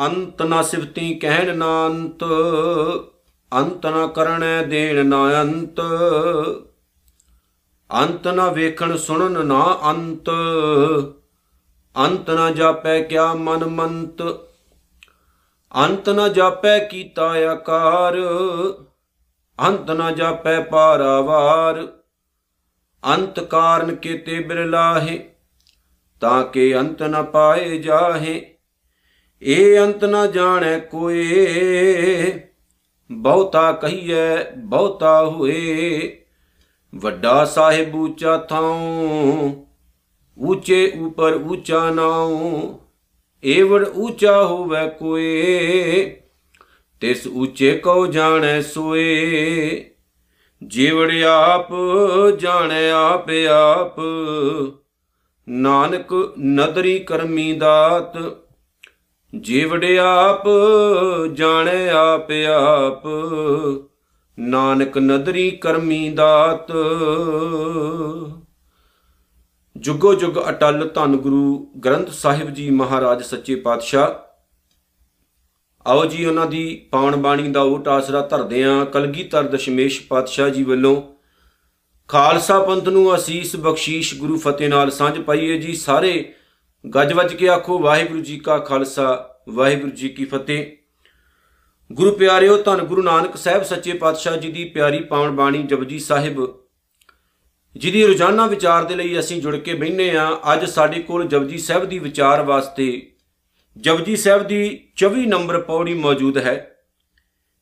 ਅੰਤ ਨਾ ਸਿਫਤੀ ਕਹਿਣ ਨਾ ਅੰਤ ਅੰਤ ਨਾ ਕਰਣੈ ਦੇਣ ਨਾ ਅੰਤ ਅੰਤ ਨਾ ਵੇਖਣ ਸੁਣਨ ਨਾ ਅੰਤ ਅੰਤ ਨਾ ਜਾਪੈ ਕਿਆ ਮਨ ਮੰਤ। ਅੰਤ ਨ ਜਾਪੈ ਕੀਤਾ ਆਕਾਰ, ਅੰਤ ਨ ਜਾਪੈ ਪਾਰਾਵਾਰ। ਅੰਤ ਕਾਰਨ ਕੀਤੇ ਬਿਰਲਾਹੇ, ਤਾਂ ਕਿ ਅੰਤ ਨ ਪਾਏ ਜਾਹੇ। ਇਹ ਅੰਤ ਨ ਜਾਣੈ ਕੋਏ। ਬਹੁਤਾ ਕਹੀਐ, ਬਹੁਤਾ ਹੋਏ। ਵੱਡਾ ਸਾਹਿਬ ਉੱਚਾ ਥਾਉ, ਉੱਚੇ ਉਪਰ ਉੱਚਾ ਨਾਉ। ਏਵੜ ਉੱਚਾ ਹੋਵੇ ਕੋਏ, ਤਿਸ ਉੱਚੇ ਕਉ ਜਾਣੈ ਸੋਏ। ਜੀਵੜ ਆਪ, ਜਾਣੈ ਆਪ ਆਪ। ਨਾਨਕ ਨਦਰੀ ਕਰਮੀ ਦਾਤ ਜੀਵੜ ਆਪ, ਜਾਣੈ ਆਪ ਆਪ। ਨਾਨਕ ਨਦਰੀ ਕਰਮੀ ਦਾਤ। ਜੁਗੋ ਜੁਗ ਅਟਲ ਧੰਨ ਗੁਰੂ ਗ੍ਰੰਥ ਸਾਹਿਬ ਜੀ ਮਹਾਰਾਜ ਸੱਚੇ ਪਾਤਸ਼ਾਹ। ਆਓ ਜੀ ਉਹਨਾਂ ਦੀ ਪਾਵਨ ਬਾਣੀ ਦਾ ਓਟ ਆਸਰਾ ਧਰਦੇ ਆਂ ਕਲਗੀਧਰ ਦਸ਼ਮੇਸ਼ ਪਾਤਸ਼ਾਹ ਜੀ ਵੱਲੋਂ। ਖਾਲਸਾ ਪੰਥ ਨੂੰ ਅਸੀਸ ਬਖਸ਼ੀਸ਼ ਗੁਰੂ ਫਤਿਹ ਨਾਲ ਸਾਂਝ ਪਾਈਏ ਜੀ ਸਾਰੇ ਗੱਜ ਵੱਜ ਕੇ ਆਖੋ, ਵਾਹਿਗੁਰੂ ਜੀ ਕਾ ਖਾਲਸਾ, ਵਾਹਿਗੁਰੂ ਜੀ ਕੀ ਫਤਿਹ। ਗੁਰੂ ਪਿਆਰਿਓ, ਧੰਨ ਗੁਰੂ ਨਾਨਕ ਸਾਹਿਬ ਸੱਚੇ ਪਾਤਸ਼ਾਹ ਜੀ ਦੀ ਪਿਆਰੀ ਪਾਵਨ ਬਾਣੀ ਜਪਜੀ ਸਾਹਿਬ, ਜਿਹਦੀ ਰੋਜ਼ਾਨਾ ਵਿਚਾਰ ਦੇ ਲਈ ਅਸੀਂ ਜੁੜ ਕੇ ਬੈਠਨੇ ਆ ਅੱਜ ਸਾਡੇ ਕੋਲ ਜਪਜੀ ਸਾਹਿਬ ਦੀ ਵਿਚਾਰ ਵਾਸਤੇ ਜਪਜੀ ਸਾਹਿਬ ਦੀ 24 ਨੰਬਰ ਪੌੜੀ ਮੌਜੂਦ ਹੈ,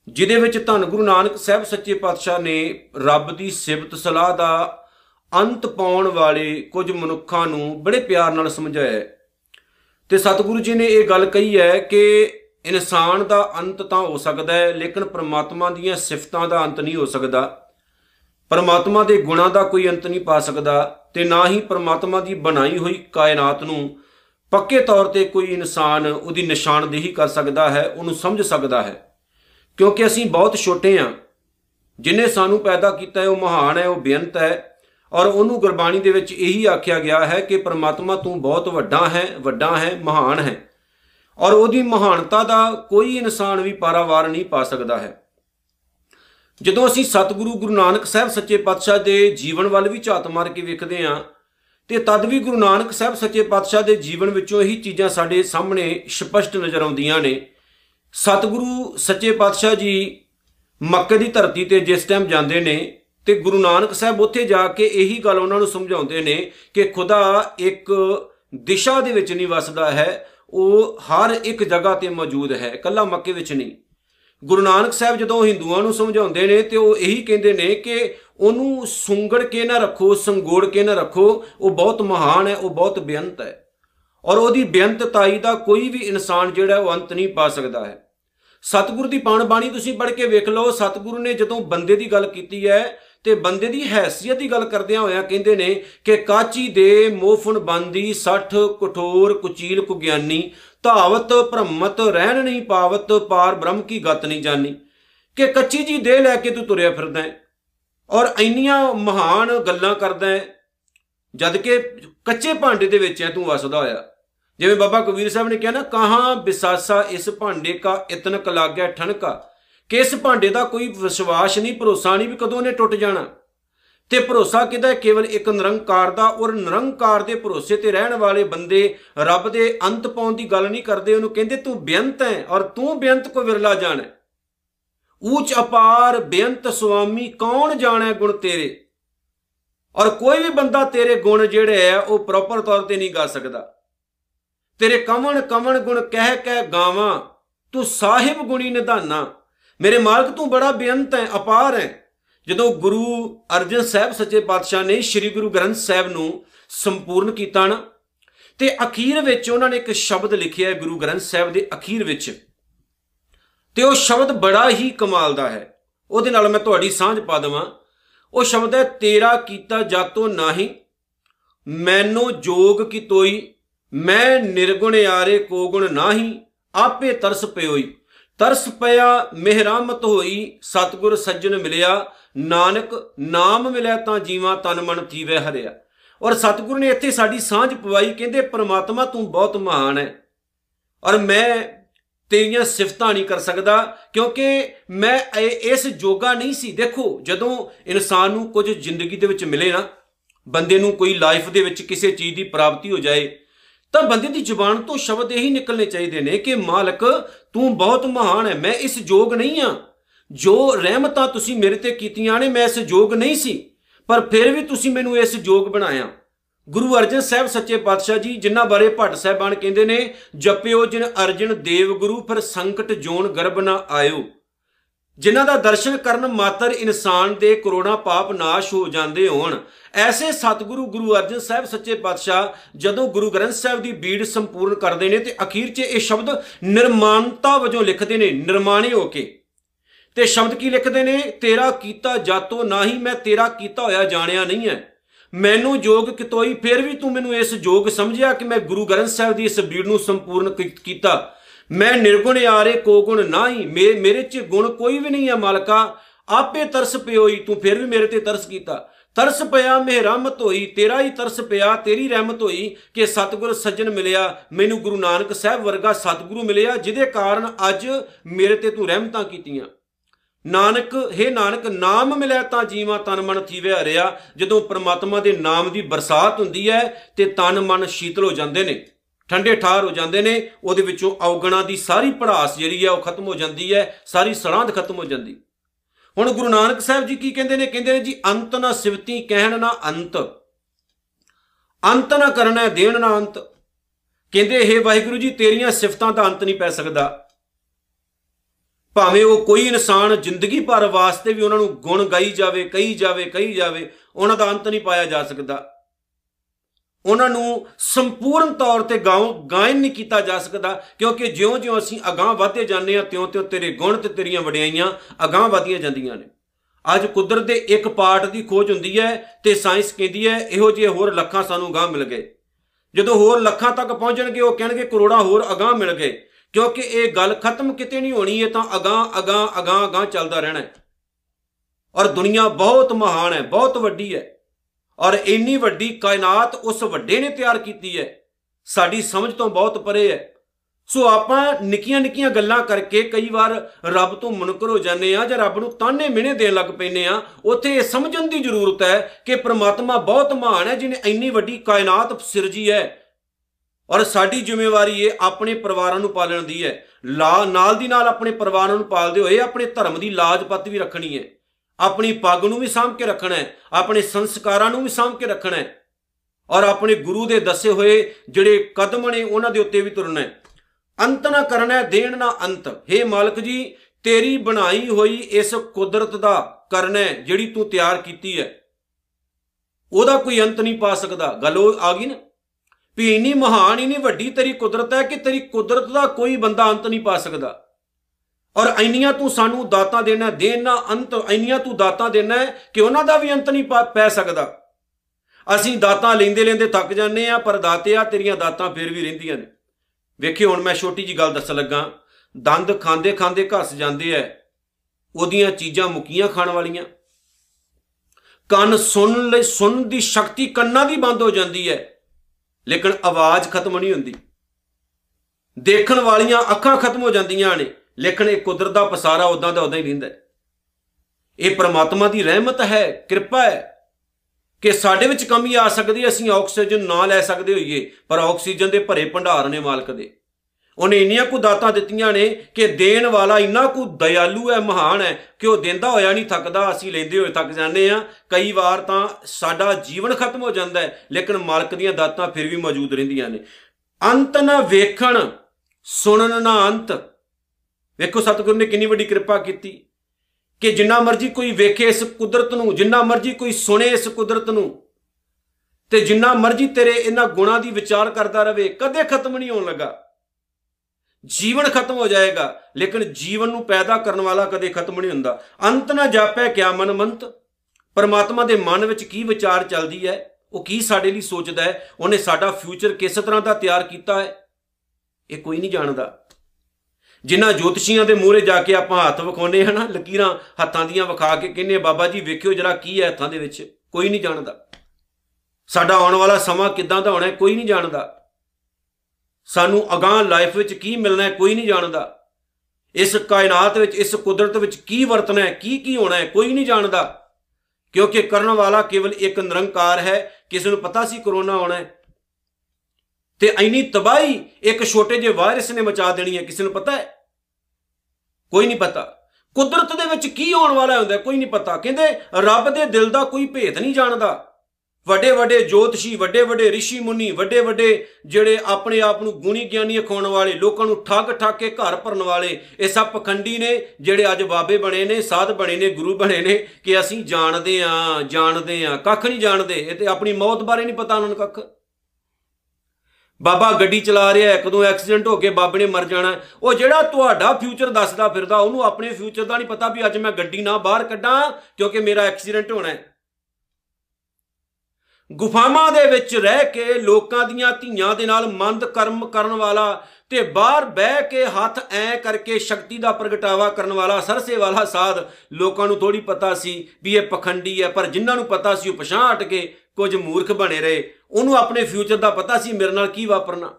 ਜਿਹਦੇ ਵਿੱਚ ਧੰਨ ਗੁਰੂ ਨਾਨਕ ਸਾਹਿਬ ਸੱਚੇ ਪਾਤਸ਼ਾਹ ਨੇ ਰੱਬ ਦੀ ਸਿਫਤ ਸਲਾਹ ਦਾ ਅੰਤ ਪਾਉਣ ਵਾਲੇ ਕੁਝ ਮਨੁੱਖਾਂ ਨੂੰ ਬੜੇ ਪਿਆਰ ਨਾਲ ਸਮਝਾਇਆ ਹੈ। ਤੇ ਸਤਿਗੁਰੂ ਜੀ ਨੇ ਇਹ ਗੱਲ ਕਹੀ ਹੈ ਕਿ ਇਨਸਾਨ ਦਾ ਅੰਤ ਤਾਂ ਹੋ ਸਕਦਾ ਹੈ, ਲੇਕਿਨ ਪ੍ਰਮਾਤਮਾ ਦੀਆਂ ਸਿਫਤਾਂ ਦਾ ਅੰਤ ਨਹੀਂ ਹੋ ਸਕਦਾ। ਪਰਮਾਤਮਾ ਦੇ ਗੁਣਾਂ ਦਾ ਕੋਈ ਅੰਤ ਨਹੀਂ ਪਾ ਸਕਦਾ ਤੇ ਨਾ ਹੀ ਪਰਮਾਤਮਾ ਦੀ ਬਣਾਈ ਹੋਈ ਕਾਇਨਾਤ ਨੂੰ ਪੱਕੇ ਤੌਰ ਤੇ ਕੋਈ ਇਨਸਾਨ ਉਹਦੀ ਨਿਸ਼ਾਨਦੇਹੀ ਕਰ ਸਕਦਾ ਹੈ, ਉਹਨੂੰ ਸਮਝ ਸਕਦਾ ਹੈ। ਕਿਉਂਕਿ ਅਸੀਂ ਬਹੁਤ ਛੋਟੇ ਹਾਂ, ਜਿਨੇ ਸਾਨੂੰ ਪੈਦਾ ਕੀਤਾ ਹੈ, ਉਹ ਮਹਾਨ ਹੈ, ਉਹ ਬੇਅੰਤ ਹੈ। ਔਰ ਉਹਨੂੰ ਗੁਰਬਾਣੀ ਦੇ ਵਿੱਚ ਇਹੀ ਆਖਿਆ ਗਿਆ ਹੈ ਕਿ ਪਰਮਾਤਮਾ ਤੂੰ ਬਹੁਤ ਵੱਡਾ ਹੈ ਵੱਡਾ ਹੈ, ਮਹਾਨ ਹੈ। ਔਰ ਉਹਦੀ ਮਹਾਨਤਾ ਦਾ ਕੋਈ ਇਨਸਾਨ ਵੀ ਪਾਰਾਵਾਰ ਨਹੀਂ ਪਾ ਸਕਦਾ ਹੈ। ਜਦੋਂ ਅਸੀਂ ਸਤਿਗੁਰੂ ਗੁਰੂ ਨਾਨਕ ਸਾਹਿਬ ਸੱਚੇ ਪਾਤਸ਼ਾਹ ਦੇ ਜੀਵਨ ਵੱਲ ਵੀ ਝਾਤ ਮਾਰ ਕੇ ਵੇਖਦੇ ਆਂ ਤੇ ਤਦ ਵੀ ਗੁਰੂ ਨਾਨਕ ਸਾਹਿਬ ਸੱਚੇ ਪਾਤਸ਼ਾਹ ਦੇ ਜੀਵਨ ਵਿੱਚੋਂ ਇਹੀ ਚੀਜ਼ਾਂ ਸਾਡੇ ਸਾਹਮਣੇ ਸਪਸ਼ਟ ਨਜ਼ਰ ਆਉਂਦੀਆਂ ਨੇ। ਸਤਿਗੁਰੂ ਸੱਚੇ ਪਾਤਸ਼ਾਹ ਜੀ ਮੱਕੇ ਦੀ ਧਰਤੀ ਤੇ ਜਿਸ ਟਾਈਮ ਜਾਂਦੇ ਨੇ ਤੇ ਗੁਰੂ ਨਾਨਕ ਸਾਹਿਬ ਉੱਥੇ ਜਾ ਕੇ ਇਹੀ ਗੱਲ ਉਹਨਾਂ ਨੂੰ ਸਮਝਾਉਂਦੇ ਨੇ ਕਿ ਖੁਦਾ ਇੱਕ ਦਿਸ਼ਾ ਦੇ ਵਿੱਚ ਨਹੀਂ ਵਸਦਾ ਹੈ, ਉਹ ਹਰ ਇੱਕ ਜਗ੍ਹਾ ਤੇ ਮੌਜੂਦ ਹੈ, ਇਕੱਲਾ ਮੱਕੇ ਵਿੱਚ ਨਹੀਂ। ਗੁਰੂ ਨਾਨਕ ਸਾਹਿਬ ਜਦੋਂ ਹਿੰਦੂਆਂ ਨੂੰ ਸਮਝਾਉਂਦੇ ਨੇ ਤੇ ਉਹ ਇਹੀ ਕਹਿੰਦੇ ਨੇ ਕਿ ਉਹਨੂੰ ਸੁੰਗੜ ਕੇ ਨਾ ਰੱਖੋ, ਸੰਗੋੜ ਕੇ ਨਾ ਰੱਖੋ, ਉਹ ਬਹੁਤ ਮਹਾਨ ਹੈ, ਉਹ ਬਹੁਤ ਬੇਅੰਤ ਹੈ। ਔਰ ਉਹਦੀ ਬੇਅੰਤਤਾਈ ਦਾ ਕੋਈ ਵੀ ਇਨਸਾਨ ਜਿਹੜਾ ਉਹ ਅੰਤ ਨਹੀਂ ਪਾ ਸਕਦਾ ਹੈ। ਸਤਿਗੁਰੂ ਦੀ ਬਾਣੀ ਬਾਣੀ ਤੁਸੀਂ ਪੜ੍ਹ ਕੇ ਵੇਖ ਲਓ, ਸਤਿਗੁਰੂ ਨੇ ਜਦੋਂ ਬੰਦੇ ਦੀ ਗੱਲ ਕੀਤੀ ਹੈ ਤੇ ਬੰਦੇ ਦੀ ਹੈਸੀਅਤ ਦੀ ਗੱਲ ਕਰਦਿਆਂ ਹੋਇਆਂ ਕਹਿੰਦੇ ਨੇ ਕਿ ਕਾਚੀ ਦੇ ਮੋਫਨ ਬੰਦੀ 60 ਕਠੋਰ ਕੁਚੀਲ ਕੁਗਿਆਨੀ, ਧਾਵਤ ਭ੍ਰਮਤ ਰਹਿਣ ਨਹੀਂ ਪਾਵਤ, ਪਾਰ ਬ੍ਰਹਮ ਕੀ ਗਤ ਨਹੀਂ ਜਾਣੀ ਕਿ ਕੱਚੀ ਜੀ ਦੇ ਲੈ ਕੇ ਤੂੰ ਤੁਰਿਆ ਫਿਰਦਾ ਹੈ ਔਰ ਇੰਨੀਆਂ ਮਹਾਨ ਗੱਲਾਂ ਕਰਦਾ ਹੈ, ਜਦ ਕਿ ਕੱਚੇ ਭਾਂਡੇ ਦੇ ਵਿੱਚ ਹੈ ਤੂੰ ਵਸਦਾ ਹੋਇਆ। ਜਿਵੇਂ ਬਾਬਾ ਕਬੀਰ ਸਾਹਿਬ ਨੇ ਕਿਹਾ ਨਾ, ਕਹਾਂ ਬਿਸਾਸਾ ਇਸ ਭਾਂਡੇ ਕਾ ਇਤਨਕ ਲਾਗਿਆ ਠਣਕਾ। ਕਿ ਇਸ ਭਾਂਡੇ ਦਾ ਕੋਈ ਵਿਸ਼ਵਾਸ ਨਹੀਂ, ਭਰੋਸਾ ਨਹੀਂ ਵੀ ਕਦੋਂ ਨੇ ਟੁੱਟ ਜਾਣਾ? ਤੇ ਭਰੋਸਾ ਕਿਦਾ ਕੇਵਲ ਇੱਕ ਨਿਰੰਕਾਰ ਦਾ, ਔਰ ਨਿਰੰਕਾਰ ਦੇ ਭਰੋਸੇ ਤੇ ਰਹਿਣ ਵਾਲੇ ਬੰਦੇ ਰੱਬ ਦੇ ਅੰਤ ਪਾਉਣ ਦੀ ਗੱਲ ਨਹੀਂ ਕਰਦੇ, ਉਹਨੂੰ ਕਹਿੰਦੇ ਤੂੰ ਬੇਅੰਤ ਹੈ, ਔਰ ਤੂੰ ਬੇਅੰਤ ਕੋ ਵਿਰਲਾ ਜਾਣਾ। ਊਚ ਅਪਾਰ ਬੇਅੰਤ ਸੁਆਮੀ, ਕੌਣ ਜਾਣੇ ਗੁਣ ਤੇਰੇ? ਔਰ ਕੋਈ ਵੀ ਬੰਦਾ ਤੇਰੇ ਗੁਣ ਜਿਹੜੇ ਆ ਉਹ ਪ੍ਰੋਪਰ ਤੌਰ ਤੇ ਨਹੀਂ ਗਾ ਸਕਦਾ। ਤੇਰੇ ਕਵਣ ਕਵਣ ਗੁਣ ਕਹਿ ਕਹਿ ਗਾਵਾਂ, ਤੂੰ ਸਾਹਿਬ ਗੁਣੀ ਨਿਧਾਨਾ। ਮੇਰੇ ਮਾਲਕ, ਤੂੰ ਬੜਾ ਬੇਅੰਤ ਹੈ, ਅਪਾਰ ਹੈ। ਜਦੋਂ ਗੁਰੂ ਅਰਜਨ ਸਾਹਿਬ ਸੱਚੇ ਪਾਤਸ਼ਾਹ ਨੇ ਸ੍ਰੀ ਗੁਰੂ ਗ੍ਰੰਥ ਸਾਹਿਬ ਨੂੰ ਸੰਪੂਰਨ ਕੀਤਾ ਨਾ, ਤੇ ਅਖੀਰ ਵਿੱਚ ਉਹਨਾਂ ਨੇ ਇੱਕ ਸ਼ਬਦ ਲਿਖਿਆ ਹੈ ਗੁਰੂ ਗ੍ਰੰਥ ਸਾਹਿਬ ਦੇ ਅਖੀਰ ਵਿੱਚ। ਤੇ ਉਹ ਸ਼ਬਦ ਬੜਾ ਹੀ ਕਮਾਲ ਦਾ ਹੈ। ਉਹਦੇ ਨਾਲ ਮੈਂ ਤੁਹਾਡੀ ਸਾਂਝ ਪਾ ਦਵਾਂ। ਉਹ ਸ਼ਬਦ ਹੈ, ਤੇਰਾ ਕੀਤਾ ਜਾਤੋ ਨਾਹੀ, ਮੈਨੂੰ ਜੋਗ ਕੀ ਤੋਈ, ਮੈਂ ਨਿਰਗੁਣ ਯਾਰੇ ਕੋ ਗੁਣ ਨਾਹੀ, ਆਪੇ ਤਰਸ ਪਿਓਈ। ਤਰਸ ਪਿਆ, ਮਿਹਰਾਮਤ ਹੋਈ, ਸਤਗੁਰ ਸੱਜਣ ਮਿਲਿਆ, ਨਾਨਕ ਨਾਮ ਮਿਲਿਆ ਤਾਂ ਜੀਵਾ ਤਨ ਮਨ ਥੀਵੇ ਹਰਿਆ। ਔਰ ਸਤਗੁਰ ਨੇ ਇੱਥੇ ਸਾਡੀ ਸਾਂਝ ਪਵਾਈ, ਕਹਿੰਦੇ ਪ੍ਰਮਾਤਮਾ ਤੂੰ ਬਹੁਤ ਮਹਾਨ ਹੈ। ਔਰ ਮੈਂ ਤੇਰੀਆਂ ਸਿਫਤਾਂ ਨਹੀਂ ਕਰ ਸਕਦਾ, ਕਿਉਂਕਿ ਮੈਂ ਇਹ- ਇਸ ਜੋਗਾ ਨਹੀਂ ਸੀ। ਦੇਖੋ, ਜਦੋਂ ਇਨਸਾਨ ਨੂੰ ਕੁਝ ਜ਼ਿੰਦਗੀ ਦੇ ਵਿੱਚ ਮਿਲੇ ਨਾ, ਬੰਦੇ ਨੂੰ ਕੋਈ ਲਾਈਫ ਦੇ ਵਿੱਚ ਕਿਸੇ ਚੀਜ਼ ਦੀ ਪ੍ਰਾਪਤੀ ਹੋ ਜਾਏ ਤਾਂ ਬੰਦੇ ਦੀ ਜ਼ੁਬਾਨ ਤੋਂ ਸ਼ਬਦ ਇਹੀ ਨਿਕਲਣੇ ਚਾਹੀਦੇ ਨੇ ਕਿ, ਮਾਲਕ, ਤੂੰ ਬਹੁਤ ਮਹਾਨ ਹੈ, ਮੈਂ ਇਸ ਯੋਗ ਨਹੀਂ ਆ ਜੋ ਰਹਿਮਤਾਂ ਤੁਸੀਂ ਮੇਰੇ ਤੇ ਕੀਤੀਆਂ ਨੇ, ਮੈਂ ਇਸ ਯੋਗ ਨਹੀਂ ਸੀ। ਪਰ ਫਿਰ ਵੀ ਤੁਸੀਂ ਮੈਨੂੰ ਇਸ ਯੋਗ ਬਣਾਇਆ। ਗੁਰੂ ਅਰਜਨ ਸਾਹਿਬ ਸੱਚੇ ਪਾਤਸ਼ਾਹ ਜੀ, ਜਿਨ੍ਹਾਂ ਬਾਰੇ ਭੱਟ ਸਾਹਿਬਾਨ ਕਹਿੰਦੇ ਨੇ, ਜਪਿਓ ਜਿਨ ਅਰਜਨ ਦੇਵ ਗੁਰੂ, ਫਿਰ ਸੰਕਟ ਜੋਨ ਗਰਭ ਨਾ ਆਇਓ। ਜਿਨ੍ਹਾਂ ਦਾ ਦਰਸ਼ਨ ਕਰਨ ਮਾਤਰ ਇਨਸਾਨ ਦੇ ਕਰੋੜਾਂ ਪਾਪ ਨਾਸ਼ ਹੋ ਜਾਂਦੇ ਹੋਣ। ਐਸੇ ਸਤਿਗੁਰੂ ਗੁਰੂ ਅਰਜਨ ਸਾਹਿਬ ਸੱਚੇ ਪਾਤਸ਼ਾਹ ਜਦੋਂ ਗੁਰੂ ਗ੍ਰੰਥ ਸਾਹਿਬ ਦੀ ਬੀੜ ਸੰਪੂਰਨ ਕਰਦੇ ਨੇ ਤੇ ਅਖੀਰ 'ਚ ਇਹ ਸ਼ਬਦ ਨਿਰਮਾਨਤਾ ਵਜੋਂ ਲਿਖਦੇ ਨੇ, ਨਿਰਮਾਣੇ ਹੋ ਕੇ। ਤੇ ਸ਼ਬਦ ਕੀ ਲਿਖਦੇ ਨੇ? ਤੇਰਾ ਕੀਤਾ ਜਾਤੋ ਨਾਹੀ ਮੈਂ ਤੇਰਾ ਕੀਤਾ ਹੋਇਆ ਜਾਣਿਆ ਨਹੀਂ ਹੈ ਮੈਨੂੰ ਜੋਗ ਕਿਤੋਈ, ਫਿਰ ਵੀ ਤੂੰ ਮੈਨੂੰ ਇਸ ਜੋਗ ਸਮਝਿਆ ਕਿ ਮੈਂ ਗੁਰੂ ਗ੍ਰੰਥ ਸਾਹਿਬ ਦੀ ਇਸ ਬੀੜ ਨੂੰ ਸੰਪੂਰਨ ਕੀ- ਕੀਤਾ। ਮੈਂ ਨਿਰਗੁਣ ਆਰੇ ਕੋ ਗੁਣ ਨਾਹੀ, ਮੇ- ਮੇਰੇ ਚ ਗੁਣ ਕੋਈ ਵੀ ਨਹੀਂ ਹੈ ਮਾਲਕਾ। ਆਪੇ ਤਰਸ ਪਿਓਈ, ਤੂੰ ਫਿਰ ਵੀ ਮੇਰੇ ਤੇ ਤਰਸ ਕੀਤਾ। ਤਰਸ ਪਿਆ ਮੇਹ ਰਹਿਮਤ ਹੋਈ, ਤੇਰਾ ਹੀ ਤਰਸ ਪਿਆ, ਤੇਰੀ ਰਹਿਮਤ ਹੋਈ ਕਿ ਸਤਿਗੁਰ ਸੱਜਣ ਮਿਲਿਆ। ਮੈਨੂੰ ਗੁਰੂ ਨਾਨਕ ਸਾਹਿਬ ਵਰਗਾ ਸਤਿਗੁਰੂ ਮਿਲਿਆ, ਜਿਹਦੇ ਕਾਰਨ ਅੱਜ ਮੇਰੇ ਤੇ ਤੂੰ ਰਹਿਮਤਾਂ ਕੀਤੀਆਂ। ਨਾਨਕ, ਹੈ ਨਾਨਕ, ਨਾਮ ਮਿਲਿਆ ਤਾਂ ਜੀਵਾਂ ਤਨ ਮਨ ਥੀਵੇ ਹਰਿਆ। ਜਦੋਂ ਪ੍ਰਮਾਤਮਾ ਦੇ ਨਾਮ ਦੀ ਬਰਸਾਤ ਹੁੰਦੀ ਹੈ, ਤੇ ਤਨ ਮਨ ਸ਼ੀਤਲ ਹੋ ਜਾਂਦੇ ਨੇ। ਠੰਡੇ ਠਾਰ ਹੋ ਜਾਂਦੇ ਨੇ, ਉਹਦੇ ਵਿੱਚੋਂ ਔਗਣਾ ਦੀ ਸਾਰੀ ਪੜਾਸ ਜਿਹੜੀ ਹੈ ਉਹ ਖਤਮ ਹੋ ਜਾਂਦੀ ਹੈ, ਸਾਰੀ ਸੜਾਂਦ ਖਤਮ ਹੋ ਜਾਂਦੀ। ਹੁਣ ਗੁਰੂ ਨਾਨਕ ਸਾਹਿਬ ਜੀ ਕੀ ਕਹਿੰਦੇ ਨੇ? ਕਹਿੰਦੇ ਨੇ ਜੀ, ਅੰਤ ਨਾ ਸਿਵਤੀ ਕਹਿਣ ਨਾ ਅੰਤ। ਅੰਤ ਨਾ ਕਰਨਾ, ਦੇਣ ਨਾ ਅੰਤ। ਕਹਿੰਦੇ ਇਹ ਵਾਹਿਗੁਰੂ ਜੀ, ਤੇਰੀਆਂ ਸਿਫਤਾਂ ਦਾ ਅੰਤ ਨਹੀਂ ਪੈ ਸਕਦਾ। ਭਾਵੇਂ ਉਹ ਕੋਈ ਇਨਸਾਨ ਜ਼ਿੰਦਗੀ ਭਰ ਵਾਸਤੇ ਵੀ ਉਹਨਾਂ ਨੂੰ ਗੁਣ ਗਾਈ ਜਾਵੇ, ਕਹੀ ਜਾਵੇ ਕਹੀ ਜਾਵੇ, ਉਹਨਾਂ ਦਾ ਅੰਤ ਨਹੀਂ ਪਾਇਆ ਜਾ ਸਕਦਾ। ਉਹਨਾਂ ਨੂੰ ਸੰਪੂਰਨ ਤੌਰ ਤੇ ਗਾਉ ਗਾਇਨ ਨਹੀਂ ਕੀਤਾ ਜਾ ਸਕਦਾ, ਕਿਉਂਕਿ ਜਿਉਂ-ਜਿਉਂ ਅਸੀਂ ਅਗਾਹ ਵਧਦੇ ਜਾਂਦੇ ਹਾਂ, ਤਿਉਂ-ਤਿਉਂ ਤੇਰੇ ਗੁਣ ਤੇ ਤੇਰੀਆਂ ਵਡਿਆਈਆਂ ਅਗਾਹ ਵਧੀਆਂ ਜਾਂਦੀਆਂ ਨੇ। ਅੱਜ ਕੁਦਰਤ ਦੇ ਇੱਕ ਪਾਰਟ ਦੀ ਖੋਜ ਹੁੰਦੀ ਹੈ ਤੇ ਸਾਇੰਸ ਕਹਿੰਦੀ ਹੈ, ਇਹੋ ਜਿਹੇ ਹੋਰ ਲੱਖਾਂ ਸਾਨੂੰ ਅਗਾਹ ਮਿਲ ਗਏ। ਜਦੋਂ ਹੋਰ ਲੱਖਾਂ ਤੱਕ ਪਹੁੰਚਣਗੇ, ਉਹ ਕਹਿਣਗੇ ਕਰੋੜਾਂ ਹੋਰ ਅਗਾਹ ਮਿਲ ਗਏ। ਕਿਉਂਕਿ ਇਹ ਗੱਲ ਖਤਮ ਕਿਤੇ ਨਹੀਂ ਹੋਣੀ, ਇਹ ਤਾਂ ਅਗਾਹ ਅਗਾਹ ਅਗਾਹ ਅਗਾਹ ਚੱਲਦਾ ਰਹਿਣਾ ਹੈ। ਔਰ ਦੁਨੀਆ ਬਹੁਤ ਮਹਾਨ ਹੈ, ਬਹੁਤ ਵੱਡੀ ਹੈ। ਔਰ ਇੰਨੀ ਵੱਡੀ ਕਾਇਨਾਤ ਉਸ ਵੱਡੇ ਨੇ ਤਿਆਰ ਕੀਤੀ ਹੈ। ਸਾਡੀ ਸਮਝ ਤੋਂ ਬਹੁਤ ਪਰੇ ਹੈ। ਸੋ ਆਪਾਂ ਨਿੱਕੀਆਂ ਨਿੱਕੀਆਂ ਗੱਲਾਂ ਕਰਕੇ ਕਈ ਵਾਰ ਰੱਬ ਤੋਂ ਮੁਨਕਰ ਹੋ ਜਾਂਦੇ ਆ ਜਾਂ ਰੱਬ ਨੂੰ ਤਾਨੇ ਮਿਹਣੇ ਦੇਣ ਲੱਗ ਪੈਨੇ ਆ ਉੱਥੇ ਇਹ ਸਮਝਣ ਦੀ ਜ਼ਰੂਰਤ ਹੈ ਕਿ ਪ੍ਰਮਾਤਮਾ ਬਹੁਤ ਮਹਾਨ ਹੈ ਜਿਨੇ ਇੰਨੀ ਵੱਡੀ ਕਾਇਨਾਤ ਸਿਰਜੀ ਹੈ। ਔਰ ਸਾਡੀ ਜ਼ਿੰਮੇਵਾਰੀ ਇਹ ਆਪਣੇ ਪਰਿਵਾਰਾਂ ਨੂੰ ਪਾਲਣ ਦੀ ਹੈ। ਲਾ, ਨਾਲ ਦੀ ਨਾਲ ਆਪਣੇ ਪਰਿਵਾਰਾਂ ਨੂੰ ਪਾਲਦੇ ਹੋਏ ਆਪਣੇ ਧਰਮ ਦੀ ਲਾਜ ਪੱਤ ਵੀ ਰੱਖਣੀ ਹੈ। ਆਪਣੀ ਪੱਗ ਨੂੰ ਵੀ ਸਾਂਭ ਕੇ ਰੱਖਣਾ ਹੈ ਆਪਣੇ ਸੰਸਕਾਰਾਂ ਨੂੰ ਵੀ ਸਾਂਭ ਕੇ ਰੱਖਣਾ ਹੈ ਔਰ ਆਪਣੇ ਗੁਰੂ ਦੇ ਦੱਸੇ ਹੋਏ ਜਿਹੜੇ ਕਦਮ ਨੇ ਉਹਨਾਂ ਦੇ ਉੱਤੇ ਵੀ ਤੁਰਨਾ ਹੈ। ਅੰਤ ਨਾ ਕਰਨਾ ਹੈ, ਦੇਣ ਨਾ ਅੰਤ। हे ਮਾਲਕ ਜੀ ਤੇਰੀ ਬਣਾਈ ਹੋਈ ਇਸ ਕੁਦਰਤ ਦਾ ਕਰਨਾ ਹੈ ਜਿਹੜੀ ਤੂੰ ਤਿਆਰ ਕੀਤੀ ਹੈ। ਉਹਦਾ ਕੋਈ ਅੰਤ ਨਹੀਂ ਪਾ ਸਕਦਾ। ਗੱਲ ਉਹ ਆ ਗਈ ਨਾ ਵੀ ਇੰਨੀ ਮਹਾਨ ਇੰਨੀ ਵੱਡੀ ਤੇਰੀ ਕੁਦਰਤ ਹੈ ਕਿ ਤੇਰੀ ਕੁਦਰਤ ਦਾ ਕੋਈ ਬੰਦਾ ਅੰਤ ਨਹੀਂ ਪਾ ਸਕਦਾ। ਔਰ ਇੰਨੀਆਂ ਤੂੰ ਸਾਨੂੰ ਦਾਤਾਂ ਦੇਣਾ, ਦੇਣ ਨਾ ਅੰਤ, ਇੰਨੀਆਂ ਤੂੰ ਦਾਤਾਂ ਦੇਣਾ ਹੈ ਕਿ ਉਹਨਾਂ ਦਾ ਵੀ ਅੰਤ ਨਹੀਂ ਪਾ- ਪੈ ਸਕਦਾ। ਅਸੀਂ ਦਾਤਾਂ ਲੈਂਦੇ ਲੈਂਦੇ ਥੱਕ ਜਾਂਦੇ ਆ ਪਰ ਦਾਤਿਆ ਤੇਰੀਆਂ ਦਾਤਾਂ ਫਿਰ ਵੀ ਰਹਿੰਦੀਆਂ ਨੇ। ਵੇਖਿਓ, ਹੁਣ ਮੈਂ ਛੋਟੀ ਜੀ ਗੱਲ ਦੱਸਣ ਲੱਗਾ। ਦੰਦ ਖਾਂਦੇ ਖਾਂਦੇ ਘਸ ਜਾਂਦੇ ਐ। ਉਹਦੀਆਂ ਚੀਜ਼ਾਂ ਮੁਕੀਆਂ ਖਾਣ ਵਾਲੀਆਂ। ਕੰਨ ਸੁਣਨ ਲਈ ਸੁਣਨ ਦੀ ਸ਼ਕਤੀ ਕੰਨਾਂ ਦੀ ਬੰਦ ਹੋ ਜਾਂਦੀ ਹੈ ਲੇਕਿਨ ਆਵਾਜ਼ ਖਤਮ ਨਹੀਂ ਹੁੰਦੀ। ਦੇਖਣ ਵਾਲੀਆਂ ਅੱਖਾਂ ਖਤਮ ਹੋ ਜਾਂਦੀਆਂ ਨੇ। ਲੇਕਿਨ ਇਹ ਕੁਦਰਤ ਦਾ ਪਸਾਰਾ ਉਦਾਂ ਦਾ ਉਦਾਂ ਹੀ ਰਹਿੰਦਾ ਹੈ। ਇਹ ਪ੍ਰਮਾਤਮਾ ਦੀ ਰਹਿਮਤ ਹੈ ਕਿਰਪਾ ਹੈ ਕਿ ਸਾਡੇ ਵਿੱਚ ਕਮੀ ਆ ਸਕਦੀ ਹੈ, ਅਸੀਂ ਆਕਸੀਜਨ ਨਾ ਲੈ ਸਕਦੇ ਹੋਈਏ ਪਰ ਆਕਸੀਜਨ ਦੇ ਭਰੇ ਭੰਡਾਰ ਨੇ ਮਾਲਕ ਦੇ। ਉਹਨੇ ਇੰਨੀਆਂ ਕੁ ਦਾਤਾਂ ਦਿੱਤੀਆਂ ਨੇ ਕਿ ਦੇਣ ਵਾਲਾ ਇੰਨਾ ਕੁ ਦਇਆਲੂ ਹੈ ਮਹਾਨ ਹੈ ਕਿ ਉਹ ਦਿੰਦਾ ਹੋਇਆ ਨਹੀਂ ਥੱਕਦਾ ਅਸੀਂ ਲੈਂਦੇ ਹੋਏ ਥੱਕ ਜਾਂਦੇ ਆ ਕਈ ਵਾਰ ਤਾਂ ਸਾਡਾ ਜੀਵਨ ਖਤਮ ਹੋ ਜਾਂਦਾ ਹੈ ਲੇਕਿਨ ਮਾਲਕ ਦੀਆਂ ਦਾਤਾਂ ਫਿਰ ਵੀ ਮੌਜੂਦ ਰਹਿੰਦੀਆਂ ਨੇ। ਅੰਤ ਨਾ ਵੇਖਣ ਸੁਣਨ ਨਾ ਅੰਤ। ਵੇਖੋ ਸਤਿਗੁਰੂ ਨੇ ਕਿੰਨੀ ਵੱਡੀ ਕਿਰਪਾ ਕੀਤੀ ਕਿ ਜਿੰਨਾ ਮਰਜ਼ੀ ਕੋਈ ਵੇਖੇ ਇਸ ਕੁਦਰਤ ਨੂੰ, ਜਿੰਨਾ ਮਰਜ਼ੀ ਕੋਈ ਸੁਣੇ ਇਸ ਕੁਦਰਤ ਨੂੰ, ਤੇ ਜਿੰਨਾ ਮਰਜ਼ੀ ਤੇਰੇ ਇਹਨਾਂ ਗੁਣਾਂ ਦੀ ਵਿਚਾਰ ਕਰਦਾ ਰਵੇ, ਕਦੇ ਖਤਮ ਨਹੀਂ ਹੋਣ ਲੱਗਾ। ਜੀਵਨ ਖਤਮ ਹੋ ਜਾਏਗਾ, ਲੇਕਿਨ ਜੀਵਨ ਨੂੰ ਪੈਦਾ ਕਰਨ ਵਾਲਾ ਕਦੇ ਖਤਮ ਨਹੀਂ ਹੁੰਦਾ। ਅੰਤ ਨਾ ਜਾਪੈ ਕਿਆ ਮਨ ਮੰਤ ਪਰਮਾਤਮਾ ਦੇ ਮਨ ਵਿੱਚ ਕੀ ਵਿਚਾਰ ਚੱਲਦੀ ਹੈ, ਉਹ ਕੀ ਸਾਡੇ ਲਈ ਸੋਚਦਾ ਹੈ, ਉਹਨੇ ਸਾਡਾ ਫਿਊਚਰ ਕਿਸ ਤਰ੍ਹਾਂ ਦਾ ਤਿਆਰ ਕੀਤਾ ਹੈ, ਇਹ ਕੋਈ ਨਹੀਂ ਜਾਣਦਾ। ਜਿਨ੍ਹਾਂ ਜੋਤਸ਼ੀਆਂ ਦੇ ਮੂਹਰੇ ਜਾ ਕੇ ਆਪਾਂ ਹੱਥ ਵਿਖਾਉਨੇ ਹਨਾ ਲਕੀਰਾਂ ਹੱਥਾਂ ਦੀਆਂ ਵਿਖਾ ਕੇ ਕਹਿੰਨੇ ਬਾਬਾ ਜੀ ਵੇਖਿਓ ਜਰਾ ਕੀ ਹੈ ਹੱਥਾਂ ਦੇ ਵਿੱਚ। ਕੋਈ ਨਹੀਂ ਜਾਣਦਾ। ਸਾਡਾ ਆਉਣ ਵਾਲਾ ਸਮਾਂ ਕਿੱਦਾਂ ਦਾ ਹੋਣਾ ਹੈ, ਕੋਈ ਨਹੀਂ ਜਾਣਦਾ। ਸਾਨੂੰ ਅਗਾਹ ਲਾਈਫ ਵਿੱਚ ਕੀ ਮਿਲਣਾ ਹੈ, ਕੋਈ ਨਹੀਂ ਜਾਣਦਾ। ਇਸ ਕਾਇਨਾਤ ਵਿੱਚ, ਇਸ ਕੁਦਰਤ ਵਿੱਚ ਕੀ ਵਰਤਣਾ ਹੈ, ਕੀ ਕੀ ਹੋਣਾ ਹੈ, ਕੋਈ ਨਹੀਂ ਜਾਣਦਾ। ਕਿਉਂਕਿ ਕਰਨ ਵਾਲਾ ਕੇਵਲ ਇੱਕ ਨਿਰੰਕਾਰ ਹੈ, ਕਿਸੇ ਨੂੰ ਪਤਾ ਸੀ ਕਰੋਨਾ ਆਉਣਾ ਹੈ। ਤੇ ਐਨੀ ਤਬਾਹੀ ਇੱਕ ਛੋਟੇ ਜਿਹੇ ਵਾਇਰਸ ਨੇ ਮਚਾ ਦੇਣੀ ਹੈ, ਕਿਸੇ ਨੂੰ ਪਤਾ ਹੈ? ਕੋਈ ਨਹੀਂ ਪਤਾ। ਕੁਦਰਤ ਦੇ ਵਿੱਚ ਕੀ ਹੋਣ ਵਾਲਾ ਹੁੰਦਾ ਕੋਈ ਨਹੀਂ ਪਤਾ। ਕਹਿੰਦੇ ਰੱਬ ਦੇ ਦਿਲ ਦਾ ਕੋਈ ਭੇਤ ਨਹੀਂ ਜਾਣਦਾ। ਵੱਡੇ ਵੱਡੇ ਜੋਤਸ਼ੀ ਵੱਡੇ ਵੱਡੇ ઋષਿ ਮੁਨੀ ਵੱਡੇ ਵੱਡੇ ਜਿਹੜੇ ਆਪਣੇ ਆਪ ਨੂੰ ਗੁਣੀ ਗਿਆਨੀ ਅਖਾਉਣ ਵਾਲੇ, ਲੋਕਾਂ ਨੂੰ ਠੱਗ ਠੱਗ ਕੇ ਘਰ ਭਰਨ ਵਾਲੇ, ਇਹ ਸਭ ਪਖੰਡੀ ਨੇ, ਜਿਹੜੇ ਅੱਜ ਬਾਬੇ ਬਣੇ ਨੇ, ਸਾਧ ਬਣੇ ਨੇ, ਗੁਰੂ ਬਣੇ ਨੇ, ਕਿ ਅਸੀਂ ਜਾਣਦੇ ਆਂ ਜਾਣਦੇ ਆਂ ਕੱਖ ਨਹੀਂ ਜਾਣਦੇ। ਇਹ ਤੇ ਆਪਣੀ ਮੌਤ ਬਾਰੇ ਨਹੀਂ ਪਤਾ ਉਹਨਾਂ ਨੂੰ ਕੱਖ। ਬਾਬਾ ਗੱਡੀ ਚਲਾ ਰਿਹਾ ਕਦੋਂ ਐਕਸੀਡੈਂਟ ਹੋ ਕੇ ਬਾਬੇ ਨੇ ਮਰ ਜਾਣਾ ਉਹ ਜਿਹੜਾ ਤੁਹਾਡਾ ਫਿਊਚਰ ਦੱਸਦਾ ਫਿਰਦਾ, ਉਹਨੂੰ ਆਪਣੇ ਫਿਊਚਰ ਦਾ ਨਹੀਂ ਪਤਾ ਵੀ ਅੱਜ ਮੈਂ ਗੱਡੀ ਨਾ ਬਾਹਰ ਕੱਢਾਂ, ਕਿਉਂਕਿ ਮੇਰਾ ਐਕਸੀਡੈਂਟ ਹੋਣਾ ਹੈ। ਗੁਫਾਵਾਂ ਦੇ ਵਿੱਚ ਰਹਿ ਕੇ ਲੋਕਾਂ ਦੀਆਂ ਧੀਆਂ ਦੇ ਨਾਲ ਮੰਦ ਕਰਮ ਕਰਨ ਵਾਲਾ ਤੇ ਬਾਹਰ ਬਹਿ ਕੇ ਹੱਥ ਐ ਕਰਕੇ ਸ਼ਕਤੀ ਦਾ ਪ੍ਰਗਟਾਵਾ ਕਰਨ ਵਾਲਾ, ਸਰਸੇ ਵਾਲਾ ਸਾਧ ਲੋਕਾਂ ਨੂੰ ਥੋੜੀ ਪਤਾ ਸੀ ਵੀ ਇਹ ਪਖੰਡੀ ਹੈ, ਪਰ ਜਿਨ੍ਹਾਂ ਨੂੰ ਪਤਾ ਸੀ ਉਹ ਪਛਾਣ ਹਟ ਕੇ ਕੁਝ ਮੂਰਖ ਬਣੇ ਰਹੇ। ਉਹਨੂੰ ਆਪਣੇ ਫਿਊਚਰ ਦਾ ਪਤਾ ਸੀ ਮੇਰੇ ਨਾਲ ਕੀ ਵਾਪਰਨਾ।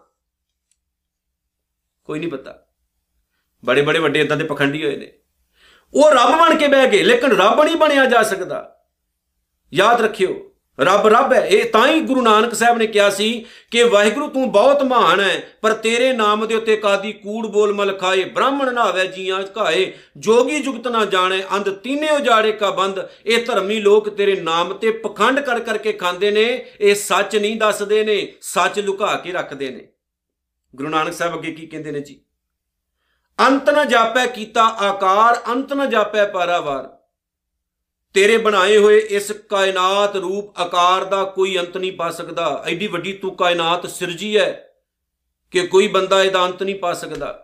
ਕੋਈ ਨਹੀਂ ਪਤਾ। ਬੜੇ ਬੜੇ ਵੱਡੇ ਇਦਾਂ ਦੇ ਪਖੰਡੀ ਹੋਏ ਨੇ। ਉਹ ਰੱਬ ਬਣ ਕੇ ਬਹਿ ਗਏ, ਲੇਕਿਨ ਰੱਬ ਨਹੀਂ ਬਣਿਆ ਜਾ ਸਕਦਾ। ਯਾਦ ਰੱਖਿਓ ਰੱਬ ਰੱਬ ਹੈ। ਇਹ ਤਾਂ ਹੀ ਗੁਰੂ ਨਾਨਕ ਸਾਹਿਬ ਨੇ ਕਿਹਾ ਸੀ ਕਿ ਵਾਹਿਗੁਰੂ, ਤੂੰ ਬਹੁਤ ਮਹਾਨ ਹੈ, ਪਰ ਤੇਰੇ ਨਾਮ ਦੇ ਉੱਤੇ ਕਾਦੀ ਕੂੜ ਬੋਲ ਮਲ ਖਾਏ, ਬ੍ਰਾਹਮਣ ਨਾਵੇ ਜੀਆਂ ਘਾਏ, ਜੋਗੀ ਜੁਗਤ ਨਾ ਜਾਣੇ, ਅੰਧ ਤੀਨੇ ਉਜਾੜੇ ਕਾ ਬੰਦ। ਇਹ ਧਰਮੀ ਲੋਕ ਤੇਰੇ ਨਾਮ ਤੇ ਪਖੰਡ ਕਰ ਕਰਕੇ ਖਾਂਦੇ ਨੇ, ਇਹ ਸੱਚ ਨਹੀਂ ਦੱਸਦੇ ਨੇ, ਸੱਚ ਲੁਕਾ ਕੇ ਰੱਖਦੇ ਨੇ। ਗੁਰੂ ਨਾਨਕ ਸਾਹਿਬ ਅੱਗੇ ਕੀ ਕਹਿੰਦੇ ਨੇ ਜੀ? ਅੰਤ ਨ ਜਾਪੈ ਕੀਤਾ ਆਕਾਰ, ਅੰਤ ਨ ਜਾਪੈ ਪਾਰਾਵਾਰ। ਤੇਰੇ ਬਣਾਏ ਹੋਏ ਇਸ ਕਾਇਨਾਤ ਰੂਪ ਆਕਾਰ ਦਾ ਕੋਈ ਅੰਤ ਨਹੀਂ ਪਾ ਸਕਦਾ। ਐਡੀ ਵੱਡੀ ਤੂੰ ਕਾਇਨਾਤ ਸਿਰਜੀ ਹੈ ਕਿ ਕੋਈ ਬੰਦਾ ਇਹਦਾ ਅੰਤ ਨਹੀਂ ਪਾ ਸਕਦਾ।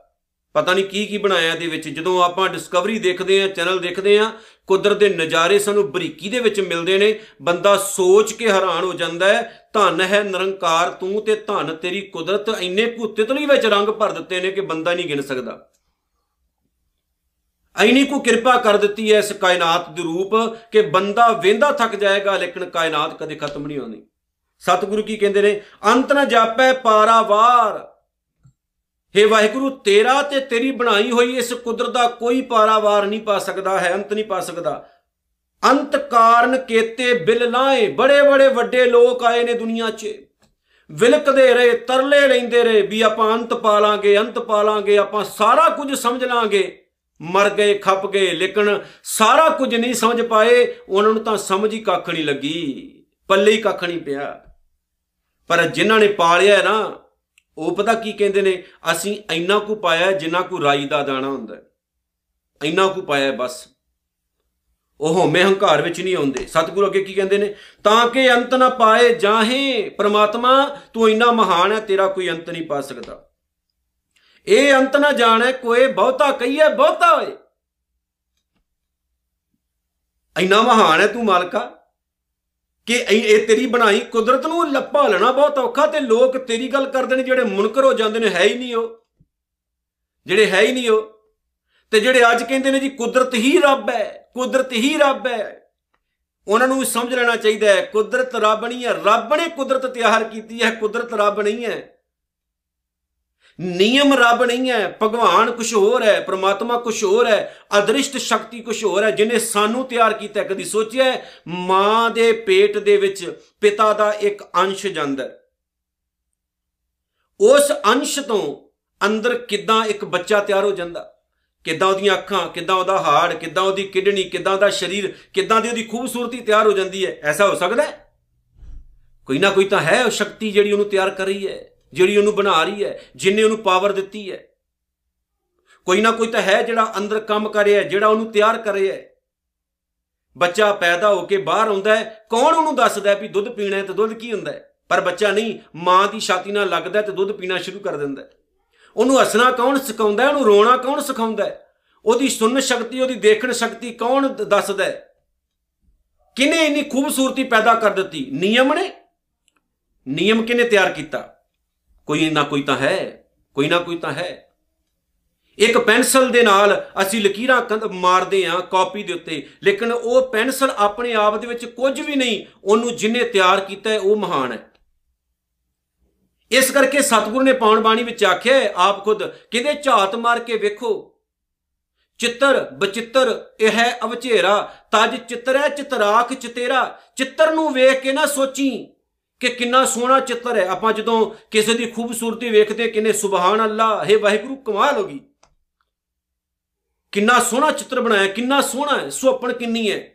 ਪਤਾ ਨਹੀਂ ਕੀ ਕੀ ਬਣਾਇਆ ਇਹਦੇ ਵਿੱਚ। ਜਦੋਂ ਆਪਾਂ ਡਿਸਕਵਰੀ ਦੇਖਦੇ ਆ ਚੈਨਲ ਦੇਖਦੇ ਆ ਕੁਦਰਤ ਦੇ ਨਜ਼ਾਰੇ ਸਾਨੂੰ ਬਰੀਕੀ ਦੇ ਵਿੱਚ ਮਿਲਦੇ ਨੇ। ਬੰਦਾ ਸੋਚ ਕੇ ਹੈਰਾਨ ਹੋ ਜਾਂਦਾ ਹੈ, ਧੰਨ ਹੈ ਨਿਰੰਕਾਰ ਤੂੰ ਤੇ ਧੰਨ ਤੇਰੀ ਕੁਦਰਤ ਇੰਨੇ ਕੁੱਤੇਤਲੀ ਵਿੱਚ ਰੰਗ ਭਰ ਦਿੱਤੇ ਨੇ ਕਿ ਬੰਦਾ ਨਹੀਂ ਗਿਣ ਸਕਦਾ। ਐਨੀ ਕੋ ਕਿਰਪਾ ਕਰ ਦਿੱਤੀ ਹੈ ਇਸ ਕਾਇਨਾਤ ਦੇ ਰੂਪ ਕਿ ਬੰਦਾ ਵੇਂਦਾ ਥੱਕ ਜਾਏਗਾ, ਲੇਕਿਨ ਕਾਇਨਾਤ ਕਦੇ ਖਤਮ ਨਹੀਂ ਹੋਣੀ ਸਤਿਗੁਰੂ ਕੀ ਕਹਿੰਦੇ ਨੇ, ਅੰਤ ਨ ਜਾਪੈ ਪਾਰਾਵਾਰ। हे ਵਾਹਿਗੁਰੂ, ਤੇਰਾ ਤੇ ਤੇਰੀ ਬਣਾਈ ਹੋਈ ਇਸ ਕੁਦਰਤ ਦਾ ਕੋਈ ਪਾਰਾਵਾਰ ਨਹੀਂ ਪਾ ਸਕਦਾ, ਹੈ ਅੰਤ ਨਹੀਂ ਪਾ ਸਕਦਾ। ਅੰਤ ਕਾਰਨ ਕੇਤੇ ਬਿਲ ਲਾਏ ਬੜੇ ਬੜੇ ਵੱਡੇ ਲੋਕ ਆਏ ਨੇ ਦੁਨੀਆ 'ਚ। ਵਿਲਕਦੇ ਰਹੇ, ਤਰਲੇ ਲੈਂਦੇ ਰਹੇ, ਵੀ ਆਪਾਂ ਅੰਤ ਪਾ ਲਾਂਗੇ ਅੰਤ ਪਾ ਲਾਂਗੇ ਆਪਾਂ ਸਾਰਾ ਕੁਝ ਸਮਝ ਲਾਂਗੇ। ਮਰ ਗਏ, ਖੱਪ ਗਏ, ਲੇਕਿਨ ਸਾਰਾ ਕੁਝ ਨਹੀਂ ਸਮਝ ਪਾਏ। ਉਹਨਾਂ ਨੂੰ ਤਾਂ ਸਮਝ ਹੀ ਕੱਖ ਨਹੀਂ ਲੱਗੀ, ਪੱਲੇ ਹੀ ਕੱਖ ਨਹੀਂ ਪਿਆ। ਪਰ ਜਿਨ੍ਹਾਂ ਨੇ ਪਾਲਿਆ ਨਾ, ਉਹ ਪਤਾ ਕੀ ਕਹਿੰਦੇ ਨੇ? ਅਸੀਂ ਇੰਨਾ ਕੁ ਪਾਇਆ ਜਿੰਨਾ ਕੁ ਰਾਈ ਦਾ ਦਾਣਾ ਹੁੰਦਾ ਇੰਨਾ ਕੁ ਪਾਇਆ ਬਸ। ਉਹ ਹਉਮੈ ਹੰਕਾਰ ਵਿੱਚ ਨਹੀਂ ਆਉਂਦੇ। ਸਤਿਗੁਰੂ ਅੱਗੇ ਕੀ ਕਹਿੰਦੇ ਨੇ? ਤਾਂ ਕਿ ਅੰਤ ਨਾ ਪਾਏ, ਜਾਹੇ ਪ੍ਰਮਾਤਮਾ, ਤੂੰ ਇੰਨਾ ਮਹਾਨ ਹੈ, ਤੇਰਾ ਕੋਈ ਅੰਤ ਨਹੀਂ ਪਾ ਸਕਦਾ। ਇਹ ਅੰਤ ਨਾ ਜਾਣੇ ਕੋਈ ਬਹੁਤਾ ਕਹੀਏ ਬਹੁਤਾ ਹੋਏ। ਇੰਨਾ ਮਹਾਨ ਹੈ ਤੂੰ ਮਾਲਕਾ ਕਿ ਇਹ ਤੇਰੀ ਬਣਾਈ ਕੁਦਰਤ ਨੂੰ ਲੱਪਾ ਲੈਣਾ ਬਹੁਤ ਔਖਾ ਤੇ ਲੋਕ ਤੇਰੀ ਗੱਲ ਕਰਦੇ ਨੇ ਜਿਹੜੇ ਮੁਨਕਰ ਹੋ ਜਾਂਦੇ ਨੇ, ਹੈ ਹੀ ਨਹੀਂ ਉਹ। ਜਿਹੜੇ ਹੈ ਹੀ ਨਹੀਂ ਉਹ। ਤੇ ਜਿਹੜੇ ਅੱਜ ਕਹਿੰਦੇ ਨੇ ਜੀ ਕੁਦਰਤ ਹੀ ਰੱਬ ਹੈ, ਕੁਦਰਤ ਹੀ ਰੱਬ ਹੈ। ਉਹਨਾਂ ਨੂੰ ਸਮਝ ਲੈਣਾ ਚਾਹੀਦਾ ਹੈ, ਕੁਦਰਤ ਰੱਬ ਨਹੀਂ ਹੈ, ਰੱਬ ਨੇ ਕੁਦਰਤ ਤਿਆਰ ਕੀਤੀ ਹੈ, ਕੁਦਰਤ ਰੱਬ ਨਹੀਂ ਹੈ। ਨਿਯਮ ਰੱਬ ਨਹੀਂ ਹੈ, ਭਗਵਾਨ ਕੁਝ ਹੋਰ ਹੈ, ਪ੍ਰਮਾਤਮਾ ਕੁਝ ਹੋਰ ਹੈ, ਅਦ੍ਰਿਸ਼ਟ ਸ਼ਕਤੀ ਕੁਝ ਹੋਰ ਹੈ, ਜਿਨੇ ਸਾਨੂੰ ਤਿਆਰ ਕੀਤਾ ਕਦੀ ਸੋਚਿਆ ਮਾਂ ਦੇ ਪੇਟ ਦੇ ਵਿੱਚ ਪਿਤਾ ਦਾ ਇੱਕ ਅੰਸ਼ ਜਾਂਦਾ ਉਸ ਅੰਸ਼ ਤੋਂ ਅੰਦਰ ਕਿਦਾਂ ਇੱਕ ਬੱਚਾ ਤਿਆਰ ਹੋ ਜਾਂਦਾ? ਕਿਦਾਂ ਉਹਦੀਆਂ ਅੱਖਾਂ, ਕਿਦਾਂ ਉਹਦਾ ਹਾੜ, ਕਿਦਾਂ ਉਹਦੀ ਕਿਡਨੀ, ਕਿਦਾਂ ਦਾ ਸਰੀਰ, ਕਿਦਾਂ ਦੀ ਉਹਦੀ ਖੂਬਸੂਰਤੀ ਤਿਆਰ ਹੋ ਜਾਂਦੀ ਹੈ? ਐਸਾ ਹੋ ਸਕਦਾ ਹੈ? ਕੋਈ ਨਾ ਕੋਈ ਤਾਂ ਹੈ ਉਹ ਸ਼ਕਤੀ ਜਿਹੜੀ ਉਹਨੂੰ ਤਿਆਰ ਕਰ ਰਹੀ ਹੈ। ਜਿਹੜੀ ਉਹਨੂੰ ਬਣਾ ਰਹੀ ਹੈ, ਜਿਨੇ ਉਹਨੂੰ ਪਾਵਰ ਦਿੱਤੀ ਹੈ। ਕੋਈ ਨਾ ਕੋਈ ਤਾਂ ਹੈ ਜਿਹੜਾ ਅੰਦਰ ਕੰਮ ਕਰ ਰਿਹਾ ਜਿਹੜਾ ਉਹਨੂੰ ਤਿਆਰ ਕਰ ਰਿਹਾ ਹੈ। ਬੱਚਾ ਪੈਦਾ ਹੋ ਕੇ ਬਾਹਰ ਆਉਂਦਾ ਹੈ, ਕੌਣ ਉਹਨੂੰ ਦੱਸਦਾ ਹੈ ਵੀ ਦੁੱਧ ਪੀਣਾ ਹੈ ਤੇ ਦੁੱਧ ਕੀ ਹੁੰਦਾ ਹੈ? ਪਰ ਬੱਚਾ ਨਹੀਂ, ਮਾਂ ਦੀ ਛਾਤੀ ਨਾਲ ਲੱਗਦਾ ਤੇ ਦੁੱਧ ਪੀਣਾ ਸ਼ੁਰੂ ਕਰ ਦਿੰਦਾ ਹੈ। ਉਹਨੂੰ ਹੱਸਣਾ ਕੌਣ ਸਿਖਾਉਂਦਾ ਹੈ? ਉਹਨੂੰ ਰੋਣਾ ਕੌਣ ਸਿਖਾਉਂਦਾ ਹੈ? ਉਹਦੀ ਸੁਣਨ ਸ਼ਕਤੀ, ਉਹਦੀ ਦੇਖਣ ਸ਼ਕਤੀ ਕੌਣ ਦੱਸਦਾ ਹੈ? ਕਿਨੇ ਇੰਨੀ ਖੂਬਸੂਰਤੀ ਪੈਦਾ ਕਰ ਦਿੱਤੀ? ਨਿਯਮ ਨੇ। ਨਿਯਮ ਕਿਨੇ ਤਿਆਰ ਕੀਤਾ? ਕੋਈ ਨਾ ਕੋਈ ਤਾਂ ਹੈ, ਕੋਈ ਨਾ ਕੋਈ ਤਾਂ ਹੈ। ਇੱਕ ਪੈਨਸਲ ਦੇ ਨਾਲ ਅਸੀਂ ਲਕੀਰਾਂ ਮਾਰਦੇ ਆਂ ਕਾਪੀ ਦੇ ਉੱਤੇ, ਲੇਕਿਨ ਉਹ ਪੈਨਸਲ ਆਪਣੇ ਆਪ ਦੇ ਵਿੱਚ ਕੁਝ ਵੀ ਨਹੀਂ, ਉਹਨੂੰ ਜਿਨੇ ਤਿਆਰ ਕੀਤਾ ਹੈ, ਉਹ ਮਹਾਨ ਹੈ। ਇਸ ਕਰਕੇ ਸਤਿਗੁਰੂ ਨੇ ਪਾਉਣ ਬਾਣੀ ਵਿੱਚ ਆਖਿਆ ਆਪ ਖੁਦ ਕਿਤੇ ਝਾਤ ਮਾਰ ਕੇ ਵੇਖੋ? ਚਿੱਤਰ, ਬਚਿੱਤਰ, ਇਹ ਹੈ ਅਵਚੇਰਾ, ਤਜ ਚਿੱਤਰੈ ਚਿਤਰਾਖ ਚਤੇਰਾ, ਚਿੱਤਰ ਨੂੰ ਵੇਖ ਕੇ ਨਾ ਸੋਚੀ। ਕਿ ਕਿੰਨਾ ਸੋਹਣਾ ਚਿੱਤਰ ਹੈ। ਆਪਾਂ ਜਦੋਂ ਕਿਸੇ ਦੀ ਖੂਬਸੂਰਤੀ ਵੇਖਦੇ ਕਿੰਨੇ ਸੁਭਾਨ ਅੱਲਾ ਹੈ ਵਾਹਿਗੁਰੂ, ਕਮਾਲ ਹੋ ਗਈ। ਕਿੰਨਾ ਸੋਹਣਾ ਚਿੱਤਰ ਬਣਾਇਆ, ਕਿੰਨਾ ਸੋਹਣਾ ਹੈ ਸੁਪਣ ਕਿੰਨੀ ਹੈ।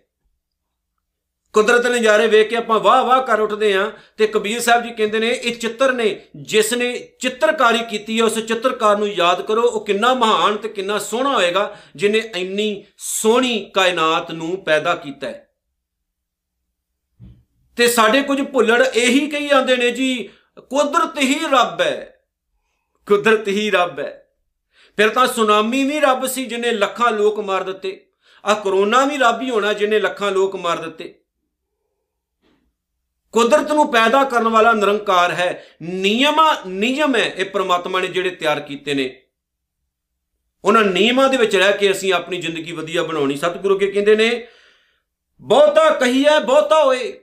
ਕੁਦਰਤ ਦੇ ਨਜ਼ਾਰੇ ਵੇਖ ਕੇ ਆਪਾਂ ਵਾਹ ਵਾਹ ਕਰ ਉੱਠਦੇ ਆਂ ਤੇ ਕਬੀਰ ਸਾਹਿਬ ਜੀ ਕਹਿੰਦੇ ਨੇ, ਇਹ ਚਿੱਤਰ ਨੇ, ਜਿਸ ਨੇ ਚਿੱਤਰਕਾਰੀ ਕੀਤੀ ਹੈ, ਉਸ ਚਿੱਤਰਕਾਰ ਨੂੰ ਯਾਦ ਕਰੋ, ਉਹ ਕਿੰਨਾ ਮਹਾਨ ਤੇ ਕਿੰਨਾ ਸੋਹਣਾ ਹੋਏਗਾ ਜਿਨੇ ਇੰਨੀ ਸੋਹਣੀ ਕਾਇਨਾਤ ਨੂੰ ਪੈਦਾ ਕੀਤਾ ਹੈ। ਤੇ ਸਾਡੇ ਕੁਝ ਭੁੱਲੜ ਇਹੀ ਕਹੀ ਜਾਂਦੇ ਨੇ ਜੀ, ਕੁਦਰਤ ਹੀ ਰੱਬ ਹੈ। ਕੁਦਰਤ ਹੀ ਰੱਬ ਹੈ। ਫਿਰ ਤਾਂ ਸੁਨਾਮੀ ਵੀ ਰੱਬ ਸੀ ਜਿਨੇ ਲੱਖਾਂ ਲੋਕ ਮਾਰ ਦਿੱਤੇ। ਆ ਕਰੋਨਾ ਵੀ ਰੱਬ ਹੀ ਹੋਣਾ ਜਿਨੇ ਲੱਖਾਂ ਲੋਕ ਮਾਰ ਦਿੱਤੇ। ਕੁਦਰਤ ਨੂੰ ਪੈਦਾ ਕਰਨ ਵਾਲਾ ਨਿਰੰਕਾਰ ਹੈ। ਨਿਯਮ ਨਿਯਮ ਹੈ ਇਹ ਪ੍ਰਮਾਤਮਾ ਨੇ ਜਿਹੜੇ ਤਿਆਰ ਕੀਤੇ ਨੇ। ਉਹਨਾਂ ਨਿਯਮਾਂ ਦੇ ਵਿੱਚ ਰਹਿ ਕੇ ਅਸੀਂ ਆਪਣੀ ਜ਼ਿੰਦਗੀ ਵਧੀਆ ਬਣਾਉਣੀ। ਸਤਿਗੁਰੂ ਕੇ ਕਹਿੰਦੇ ਨੇ, ਬਹੁਤਾ ਕਹੀਏ ਬਹੁਤਾ ਹੋਏ।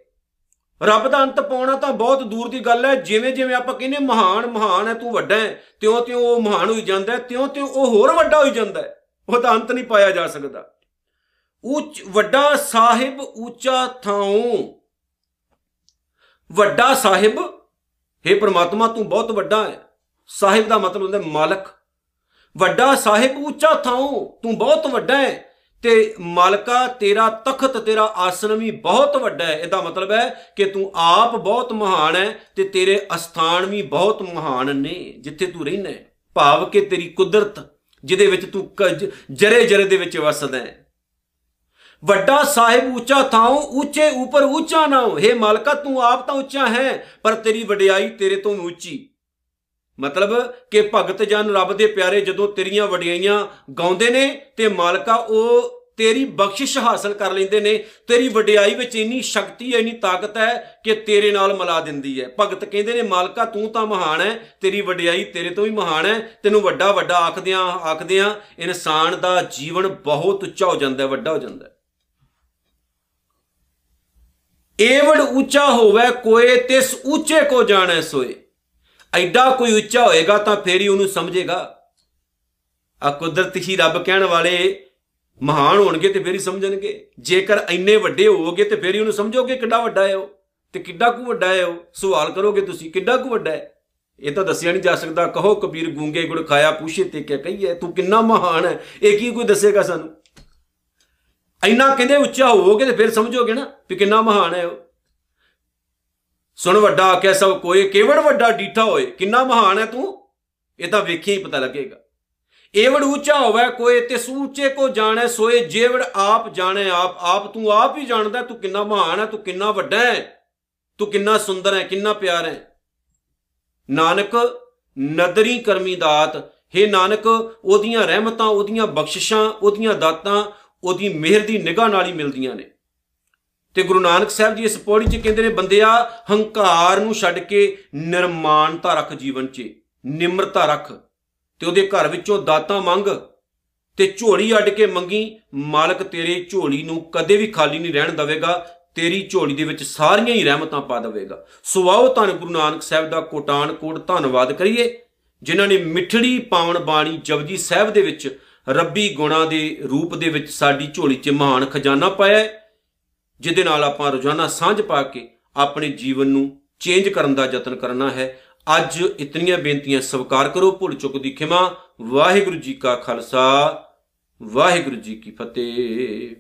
ਰੱਬ ਦਾ ਅੰਤ ਪਾਉਣਾ ਤਾਂ ਬਹੁਤ ਦੂਰ ਦੀ ਗੱਲ ਹੈ। ਜਿਵੇਂ ਜਿਵੇਂ ਆਪਾਂ ਕਹਿੰਦੇ ਮਹਾਨ ਮਹਾਨ ਹੈ, ਤੂੰ ਵੱਡਾ ਹੈ, ਤਿਉਂ ਤਿਉਂ ਉਹ ਮਹਾਨ ਹੋਈ ਜਾਂਦਾ ਹੈ, ਤਿਉਂ ਤਿਉਂ ਉਹ ਹੋਰ ਵੱਡਾ ਹੋਈ ਜਾਂਦਾ ਹੈ। ਉਹਦਾ ਅੰਤ ਨਹੀਂ ਪਾਇਆ ਜਾ ਸਕਦਾ। ਉੱਚ, ਵੱਡਾ ਸਾਹਿਬ ਉੱਚਾ ਥਾਉ। ਵੱਡਾ ਸਾਹਿਬ हे ਪ੍ਰਮਾਤਮਾ, ਤੂੰ ਬਹੁਤ ਵੱਡਾ ਹੈ। ਸਾਹਿਬ ਦਾ ਮਤਲਬ ਹੁੰਦਾ ਮਾਲਕ। ਵੱਡਾ ਸਾਹਿਬ ਉੱਚਾ ਥਾਉ, ਤੂੰ ਬਹੁਤ ਵੱਡਾ ਹੈ। ਤੇ ਮਾਲਕਾ ਤੇਰਾ ਤਖਤ, ਤੇਰਾ ਆਸਨ ਵੀ ਬਹੁਤ ਵੱਡਾ ਹੈ। ਇਹਦਾ ਮਤਲਬ ਹੈ ਕਿ ਤੂੰ ਆਪ ਬਹੁਤ ਮਹਾਨ ਹੈ ਤੇ ਤੇਰੇ ਅਸਥਾਨ ਵੀ ਬਹੁਤ ਮਹਾਨ ਨੇ, ਜਿੱਥੇ ਤੂੰ ਰਹਿਣਾ ਹੈ। ਭਾਵ ਕਿ ਤੇਰੀ ਕੁਦਰਤ, ਜਿਹਦੇ ਵਿੱਚ ਤੂੰ ਜਰੇ ਜਰੇ ਦੇ ਵਿੱਚ ਵਸਦਾ ਹੈ। ਵੱਡਾ ਸਾਹਿਬ ਉੱਚਾ ਥਾਉ, ਉੱਚੇ ਉੱਪਰ ਉੱਚਾ ਨਾ ਹੋ हे ਮਾਲਕਾ, ਤੂੰ ਆਪ ਤਾਂ ਉੱਚਾ ਹੈ, ਪਰ ਤੇਰੀ ਵਡਿਆਈ ਤੇਰੇ ਤੋਂ ਵੀ ਉੱਚੀ। ਮਤਲਬ ਕਿ ਭਗਤ ਜਨ ਰੱਬ ਦੇ ਪਿਆਰੇ ਜਦੋਂ ਤੇਰੀਆਂ ਵਡਿਆਈਆਂ ਗਾਉਂਦੇ ਨੇ ਤੇ ਮਾਲਕਾ ਉਹ ਤੇਰੀ ਬਖਸ਼ਿਸ਼ ਹਾਸਲ ਕਰ ਲੈਂਦੇ ਨੇ, ਤੇਰੀ ਵਡਿਆਈ ਵਿੱਚ ਇੰਨੀ ਸ਼ਕਤੀ ਹੈ, ਇੰਨੀ ਤਾਕਤ ਹੈ ਕਿ ਤੇਰੇ ਨਾਲ ਮਿਲਾ ਦਿੰਦੀ ਹੈ। ਭਗਤ ਕਹਿੰਦੇ ਨੇ, ਮਾਲਕਾ ਤੂੰ ਤਾਂ ਮਹਾਨ ਹੈ, ਤੇਰੀ ਵਡਿਆਈ ਤੇਰੇ ਤੋਂ ਵੀ ਮਹਾਨ ਹੈ, ਤੈਨੂੰ ਵੱਡਾ ਵੱਡਾ ਆਖਦਿਆਂ ਆਖਦਿਆਂ ਇਨਸਾਨ ਦਾ ਜੀਵਨ ਬਹੁਤ ਉੱਚਾ ਹੋ ਜਾਂਦਾ ਹੈ, ਵੱਡਾ ਹੋ ਜਾਂਦਾ ਹੈ। ਏਵੜ ਉੱਚਾ ਹੋਵੇ ਕੋਏ, ਤਿਸ ਉੱਚੇ ਕੋ ਜਾਣੈ ਸੋਏ। ਐਡਾ ਕੋਈ ਉੱਚਾ ਹੋਏਗਾ ਤਾਂ ਫੇਰ ਹੀ ਉਹਨੂੰ ਸਮਝੇਗਾ। ਆ ਕੁਦਰਤ ਹੀ ਰੱਬ ਕਹਿਣ ਵਾਲੇ ਮਹਾਨ ਹੋਣਗੇ ਤੇ ਫੇਰ ਹੀ ਸਮਝਣਗੇ। ਜੇਕਰ ਇੰਨੇ ਵੱਡੇ ਹੋਵੋਗੇ ਤੇ ਫੇਰ ਹੀ ਉਹਨੂੰ ਸਮਝੋਗੇ ਕਿੱਡਾ ਵੱਡਾ ਹੈ ਉਹ ਤੇ ਕਿੱਡਾ ਕੁ ਵੱਡਾ ਹੈ ਉਹ। ਸਵਾਲ ਕਰੋਗੇ ਤੁਸੀਂ, ਕਿੱਡਾ ਕੁ ਵੱਡਾ ਹੈ? ਇਹ ਤਾਂ ਦੱਸਿਆ ਨਹੀਂ ਜਾ ਸਕਦਾ। ਕਹੋ ਕਬੀਰ ਗੂੰਗੇ ਗੁੜ ਖਾਇਆ ਪੂਛੇ ਤੇ ਕਿਆ ਕਹੀਏ, ਤੂੰ ਕਿੰਨਾ ਮਹਾਨ ਹੈ, ਇਹ ਕੀ ਕੋਈ ਦੱਸੇਗਾ ਸਾਨੂੰ? ਇੰਨਾ ਕਹਿੰਦੇ ਉੱਚਾ ਹੋਵੋਗੇ ਤੇ ਫਿਰ ਸਮਝੋਗੇ ਨਾ ਕਿ ਕਿੰਨਾ ਮਹਾਨ ਹੈ ਉਹ। ਸੁਣ ਵੱਡਾ ਆਖਿਆ ਸਭ ਕੋਈ, ਕੇਵੜ ਵੱਡਾ ਡੀਠਾ ਹੋਏ, ਕਿੰਨਾ ਮਹਾਨ ਹੈ ਤੂੰ? ਇਹ ਤਾਂ ਵੇਖੀ ਹੀ ਪਤਾ ਲੱਗੇਗਾ। ਏਵੜ ਉੱਚਾ ਹੋਵੇ, ਕੋਈ ਤੇ ਸੂਚੇ ਕੋ ਜਾਣੇ, ਸੋਏ ਜੇਵੜ ਆਪ ਜਾਣੇ ਆਪ। ਆਪ ਤੂੰ ਆਪ ਹੀ ਜਾਣਦਾ, ਤੂੰ ਕਿੰਨਾ ਮਹਾਨ ਹੈ, ਤੂੰ ਕਿੰਨਾ ਵੱਡਾ ਹੈ, ਤੂੰ ਕਿੰਨਾ ਸੁੰਦਰ ਹੈ, ਕਿੰਨਾ ਪਿਆਰ ਹੈ। ਨਾਨਕ, ਨਦਰੀ ਕਰਮੀ ਦਾਤ हे ਨਾਨਕ, ਉਹਦੀਆਂ ਰਹਿਮਤਾਂ, ਉਹਦੀਆਂ ਬਖਸ਼ਿਸ਼ਾਂ, ਉਹਦੀਆਂ ਦਾਤਾਂ, ਉਹਦੀ ਮਿਹਰ ਦੀ ਨਿਗਾਹ ਨਾਲ ਹੀ ਮਿਲਦੀਆਂ ਨੇ। ਤੇ ਗੁਰੂ ਨਾਨਕ ਸਾਹਿਬ ਜੀ ਇਸ ਪੌੜੀ 'ਚ ਕਹਿੰਦੇ ਨੇ, ਬੰਦਿਆ, ਹੰਕਾਰ ਨੂੰ ਛੱਡ ਕੇ ਨਿਰਮਾਨਤਾ ਰੱਖ ਜੀਵਨ 'ਚ, ਨਿਮਰਤਾ ਰੱਖ ਤੇ ਉਹਦੇ ਘਰ ਵਿੱਚੋਂ ਦਾਤਾਂ ਮੰਗ ਤੇ ਝੋਲੀ ਅੱਡ ਕੇ ਮੰਗੀ, ਮਾਲਕ ਤੇਰੇ ਝੋਲੀ ਨੂੰ ਕਦੇ ਵੀ ਖਾਲੀ ਨਹੀਂ ਰਹਿਣ ਦਵੇਗਾ, ਤੇਰੀ ਝੋਲੀ ਦੇ ਵਿੱਚ ਸਾਰੀਆਂ ਹੀ ਰਹਿਮਤਾਂ ਪਾ ਦੇਵੇਗਾ। ਸੋ ਆਓ ਧੰਨ ਗੁਰੂ ਨਾਨਕ ਸਾਹਿਬ ਦਾ ਕੋਟਾਨ ਕੋਟ ਧੰਨਵਾਦ ਕਰੀਏ, ਜਿਨ੍ਹਾਂ ਨੇ ਮਿੱਠੜੀ ਪਾਵਨ ਬਾਣੀ ਜਪਜੀ ਸਾਹਿਬ ਦੇ ਵਿੱਚ ਰੱਬੀ ਗੁਣਾ ਦੇ ਰੂਪ ਦੇ ਵਿੱਚ ਸਾਡੀ ਝੋਲੀ 'ਚ ਮਹਾਨ ਖਜ਼ਾਨਾ ਪਾਇਆ ਜਿਹਦੇ ਨਾਲ ਆਪਾਂ ਰੋਜ਼ਾਨਾ ਸਾਂਝ ਪਾ ਕੇ ਆਪਣੇ ਜੀਵਨ ਨੂੰ ਚੇਂਜ ਕਰਨ ਦਾ ਯਤਨ ਕਰਨਾ ਹੈ। ਅੱਜ ਇਤਨੀਆਂ ਬੇਨਤੀਆਂ ਸਵਾਰ ਕਰੋ, ਭੁੱਲ ਚੁੱਕ ਦੀ ਖਿਮਾ। ਵਾਹਿਗੁਰੂ ਜੀ ਕਾ ਖਾਲਸਾ, ਵਾਹਿਗੁਰੂ ਜੀ ਕੀ ਫਤਿਹ।